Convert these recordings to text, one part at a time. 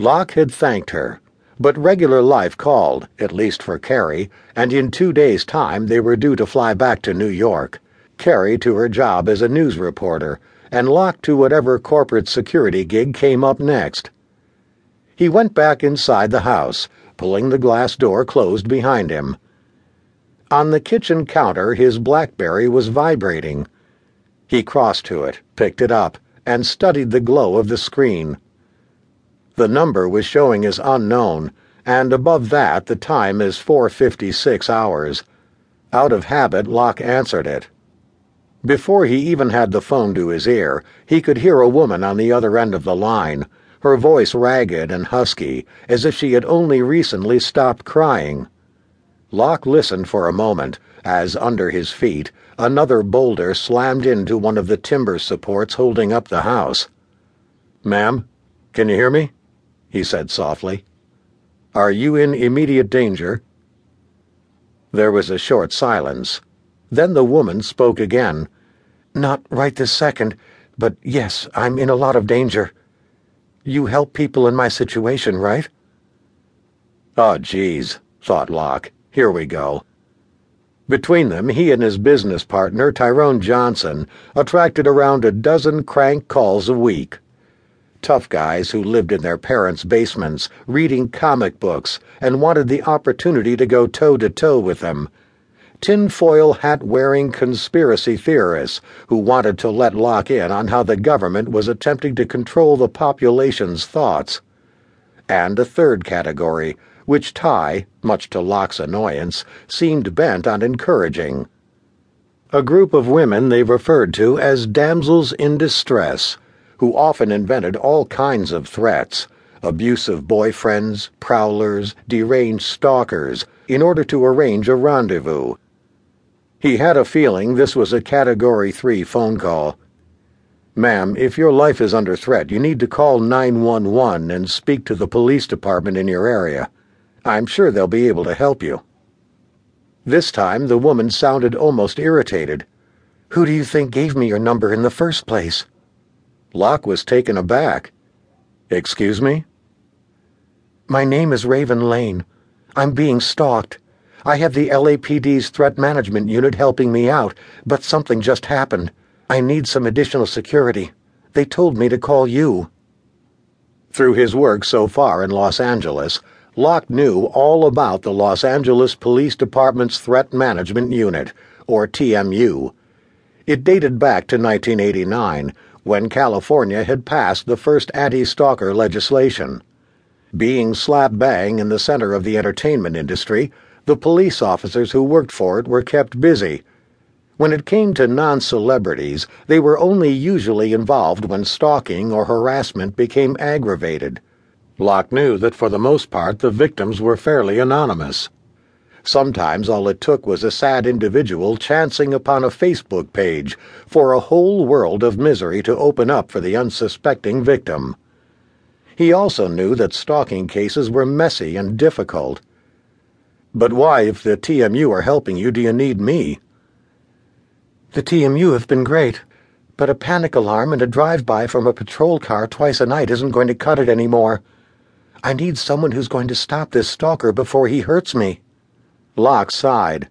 Lock had thanked her, but regular life called, at least for Carrie, and in two days' time they were due to fly back to New York. Carrie to her job as a news reporter, and Lock to whatever corporate security gig came up next. He went back inside the house, pulling the glass door closed behind him. On the kitchen counter, his Blackberry was vibrating. He crossed to it, picked it up, and studied the glow of the screen. The number was showing as unknown, and above that the time is 4.56 hours. Out of habit, Lock answered it. Before he even had the phone to his ear, he could hear a woman on the other end of the line, her voice ragged and husky, as if she had only recently stopped crying. Lock listened for a moment, as under his feet, another boulder slammed into one of the timber supports holding up the house. Ma'am, can you hear me? He said softly. Are you in immediate danger? There was a short silence. Then the woman spoke again. Not right this second, but yes, I'm in a lot of danger. You help people in my situation, right? Oh, geez, thought Lock. Here we go. Between them, he and his business partner, Tyrone Johnson, attracted around a dozen crank calls a week tough guys who lived in their parents' basements, reading comic books, and wanted the opportunity to go toe to toe with them. Tinfoil hat wearing conspiracy theorists who wanted to let Lock in on how the government was attempting to control the population's thoughts. And a third category, which Ty, much to Lock's annoyance, seemed bent on encouraging. A group of women they referred to as damsels in distress who often invented all kinds of threats abusive boyfriends, prowlers, deranged stalkers in order to arrange a rendezvous. He had a feeling this was a Category 3 phone call. Ma'am, if your life is under threat, you need to call 911 and speak to the police department in your area. I'm sure they'll be able to help you. This time the woman sounded almost irritated. Who do you think gave me your number in the first place? Lock was taken aback. Excuse me? My name is Raven Lane. I'm being stalked. I have the LAPD's threat management unit helping me out, but something just happened. I need some additional security. They told me to call you. Through his work so far in Los Angeles, Lock knew all about the Los Angeles Police Department's Threat Management Unit, or TMU. It dated back to 1989 when California had passed the first anti stalker legislation. Being slap bang in the center of the entertainment industry, the police officers who worked for it were kept busy. When it came to non celebrities, they were only usually involved when stalking or harassment became aggravated. Lock knew that for the most part the victims were fairly anonymous. Sometimes all it took was a sad individual chancing upon a Facebook page for a whole world of misery to open up for the unsuspecting victim. He also knew that stalking cases were messy and difficult. But why, if the TMU are helping you, do you need me? The TMU have been great, but a panic alarm and a drive-by from a patrol car twice a night isn't going to cut it anymore. I need someone who's going to stop this stalker before he hurts me. Lock sighed.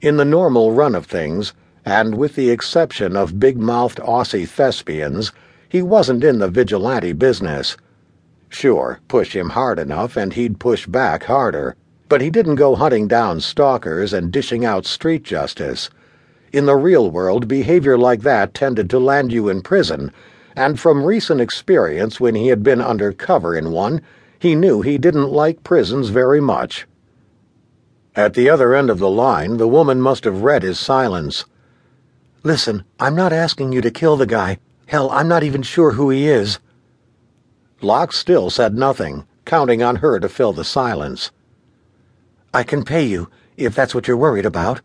In the normal run of things, and with the exception of big-mouthed Aussie thespians, he wasn't in the vigilante business. Sure, push him hard enough and he'd push back harder, but he didn't go hunting down stalkers and dishing out street justice. In the real world, behavior like that tended to land you in prison, and from recent experience when he had been under cover in one, he knew he didn't like prisons very much. At the other end of the line, the woman must have read his silence. Listen, I'm not asking you to kill the guy. Hell, I'm not even sure who he is. Lock still said nothing, counting on her to fill the silence. I can pay you, if that's what you're worried about.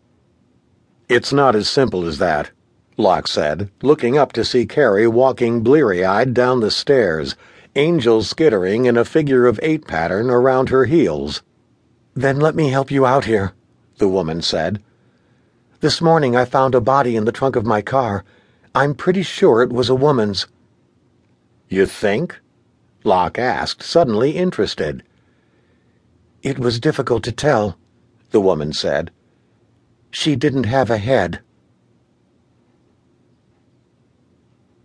It's not as simple as that, Lock said, looking up to see Carrie walking bleary-eyed down the stairs, angels skittering in a figure of eight pattern around her heels. Then let me help you out here, the woman said. This morning I found a body in the trunk of my car. I'm pretty sure it was a woman's. You think? Lock asked, suddenly interested. It was difficult to tell, the woman said. She didn't have a head.